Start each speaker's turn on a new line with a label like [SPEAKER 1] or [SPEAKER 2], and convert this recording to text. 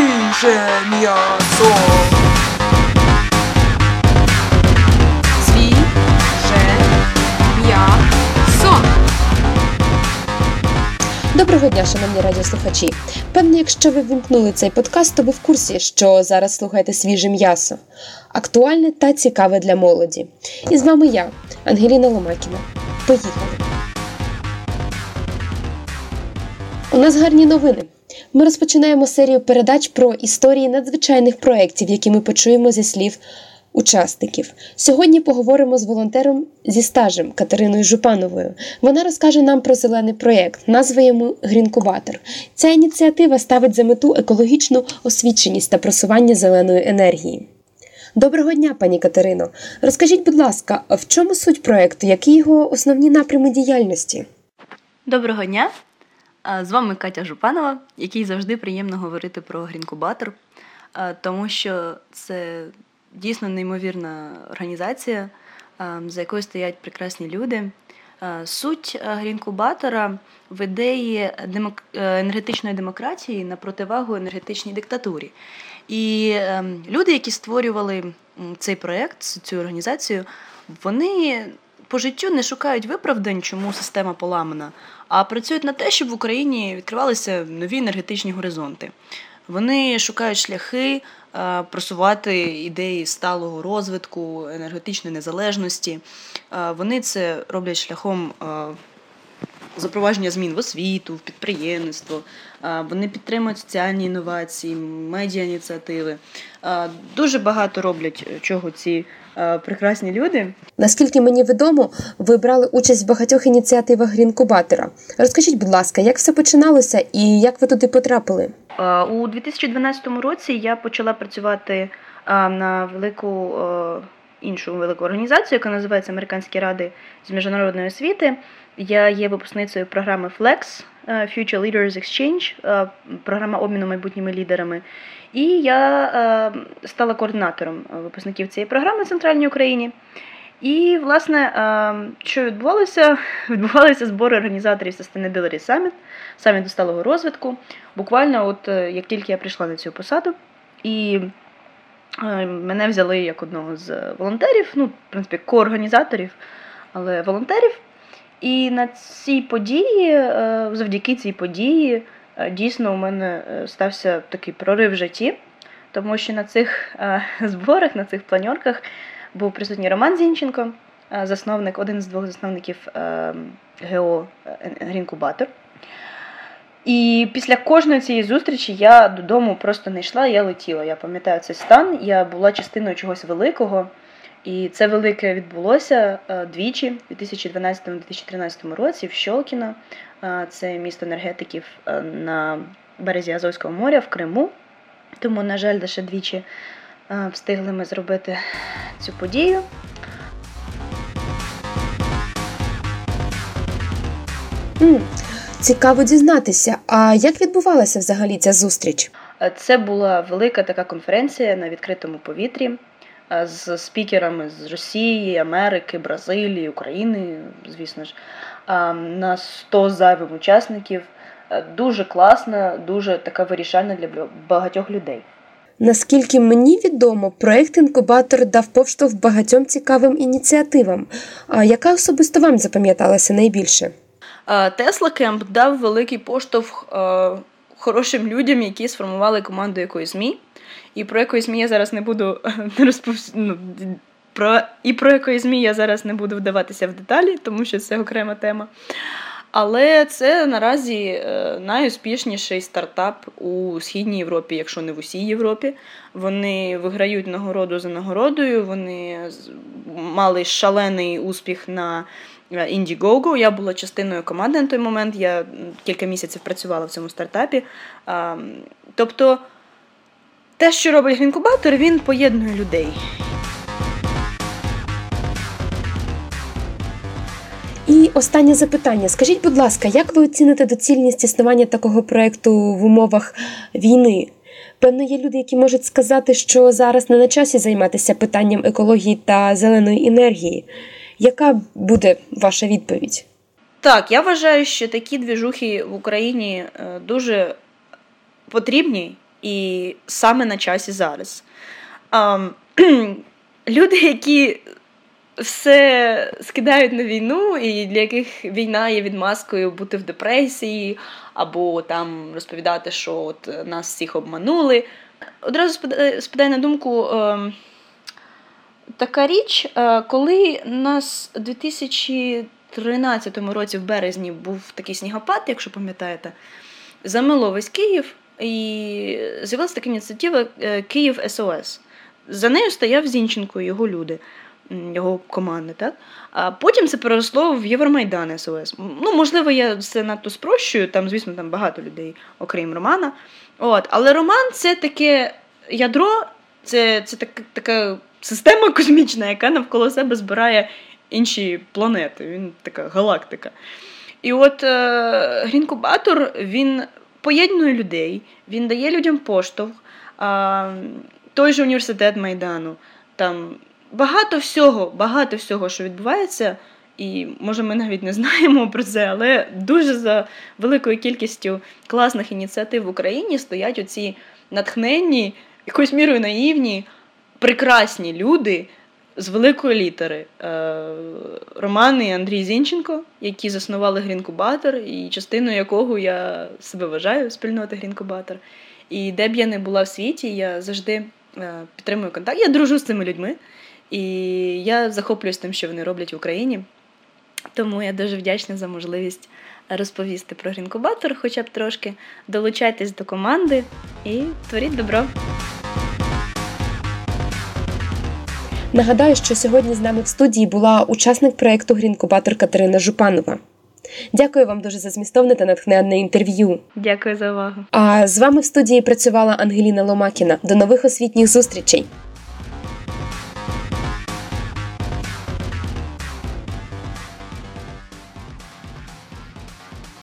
[SPEAKER 1] Свіже м'ясо.
[SPEAKER 2] Свіже м'ясо.
[SPEAKER 3] Доброго дня, шановні радіослухачі. Певно, якщо ви вімкнули цей подкаст, то ви в курсі, що зараз слухаєте свіже м'ясо, актуальне та цікаве для молоді. І з вами я, Ангеліна Ломакіна. Поїхали! У нас гарні новини. Ми розпочинаємо серію передач про історії надзвичайних проєктів, які ми почуємо зі слів учасників. Сьогодні поговоримо з волонтером зі стажем Катериною Жупановою. Вона розкаже нам про зелений проєкт, назва йому Грінкубатор. Ця ініціатива ставить за мету екологічну освіченість та просування зеленої енергії. Доброго дня, пані Катерино. Розкажіть, будь ласка, в чому суть проєкту, які його основні напрями діяльності?
[SPEAKER 4] Доброго дня! З вами Катя Жупанова, якій завжди приємно говорити про Грінкубатор, тому що це дійсно неймовірна організація, за якою стоять прекрасні люди. Суть Грінкубатора в ідеї демок... енергетичної демократії на противагу енергетичній диктатурі. І ем, люди, які створювали цей проєкт, цю організацію, вони по життю не шукають виправдань, чому система поламана, а працюють на те, щоб в Україні відкривалися нові енергетичні горизонти. Вони шукають шляхи е, просувати ідеї сталого розвитку, енергетичної незалежності. Е, вони це роблять шляхом е, запровадження змін в освіту, в підприємництво. Вони підтримують соціальні інновації, медіа ініціативи. Дуже багато роблять чого ці прекрасні люди.
[SPEAKER 3] Наскільки мені відомо, ви брали участь в багатьох ініціативах Грінкубатора. Розкажіть, будь ласка, як все починалося і як ви туди потрапили?
[SPEAKER 4] У 2012 році я почала працювати на велику іншу велику організацію, яка називається Американські ради з міжнародної освіти. Я є випускницею програми FLEX Future Leaders Exchange, програма обміну майбутніми лідерами. І я стала координатором випускників цієї програми в Центральній Україні. І, власне, що відбувалося? Відбувалися збори організаторів Sustainability Summit, саміту сталого розвитку. Буквально, от е, як тільки я прийшла на цю посаду, і е, мене взяли як одного з волонтерів, ну, в принципі, коорганізаторів, але волонтерів. І на цій події, е, завдяки цій події, дійсно у мене стався такий прорив в житті, тому що на цих зборах, на цих планьорках був присутній Роман Зінченко, засновник, один з двох засновників ГО Грінкубатор. І після кожної цієї зустрічі я додому просто не йшла, я летіла. Я пам'ятаю цей стан, я була частиною чогось великого. І це велике відбулося е, двічі у 2012-2013 році в Щолкіно. Е, це місто енергетиків е, на березі Азовського моря в Криму. Тому, на жаль, лише двічі встигли ми зробити цю подію.
[SPEAKER 3] Цікаво дізнатися, а як відбувалася взагалі ця зустріч?
[SPEAKER 4] Це була велика така конференція на відкритому повітрі з спікерами з Росії, Америки, Бразилії, України, звісно ж, на 100 зайвих учасників. Дуже класна, дуже така вирішальна для багатьох людей.
[SPEAKER 3] Наскільки мені відомо, проект інкубатор дав повштовх багатьом цікавим ініціативам. А яка особисто вам запам'яталася найбільше?
[SPEAKER 4] Тесла Кемп дав великий поштовх хорошим людям, які сформували команду якоїсь ЗМІ. І про якої ЗМІ я зараз не буду розповс... ну, про... І про якої ЗМІ я зараз не буду вдаватися в деталі, тому що це окрема тема. Але це наразі е, найуспішніший стартап у Східній Європі, якщо не в усій Європі. Вони виграють нагороду за нагородою. Вони мали шалений успіх на Е, Indiegogo. Я була частиною команди на той момент. Я кілька місяців працювала в цьому стартапі. Тобто те, що робить інкубатор, він поєднує людей.
[SPEAKER 3] І останнє запитання. Скажіть, будь ласка, як ви оціните доцільність існування такого проєкту в умовах війни? Певно, є люди, які можуть сказати, що зараз не на часі займатися питанням екології та зеленої енергії. Яка буде ваша відповідь?
[SPEAKER 4] Так, я вважаю, що такі двіжухи в Україні е, дуже потрібні і саме на часі зараз. Люди, які все скидають на війну, і для яких війна є відмазкою бути в депресії, або там розповідати, що от нас всіх обманули. Одразу спадає на думку е, така річ, е, коли нас у 2013 році в березні був такий снігопад, якщо пам'ятаєте, замило весь Київ, і з'явилася така ініціатива е, Київ СОС. За нею стояв Зінченко і його люди його команди. Так? А потім це переросло в Євромайдан СОС. Ну, можливо, я це надто спрощую, там, звісно, там багато людей, окрім Романа. От. Але Роман це таке ядро, це це так, така система космічна, яка навколо себе збирає інші планети. Він така галактика. І от е, Грінкубатор він поєднує людей, він дає людям поштовх. Е, той же університет Майдану. там багато всього, багато всього, що відбувається, і може ми навіть не знаємо про це, але дуже за великою кількістю класних ініціатив в Україні стоять оці натхненні, якоюсь мірою наївні, прекрасні люди. З великої літери е, Роман і Андрій Зінченко, які заснували Грінкубатор, і частиною якого я себе вважаю спільноти Грінкубатор. І де б я не була в світі, я завжди е, підтримую контакт. Я дружу з цими людьми. І я захоплююсь тим, що вони роблять в Україні. Тому я дуже вдячна за можливість розповісти про Грінкубатор, хоча б трошки. Долучайтесь до команди і творіть добро.
[SPEAKER 3] Нагадаю, що сьогодні з нами в студії була учасник проєкту Грінкубатор Катерина Жупанова. Дякую вам дуже за змістовне та натхненне інтерв'ю.
[SPEAKER 4] Дякую за увагу.
[SPEAKER 3] А з вами в студії працювала Ангеліна Ломакіна. До нових освітніх зустрічей.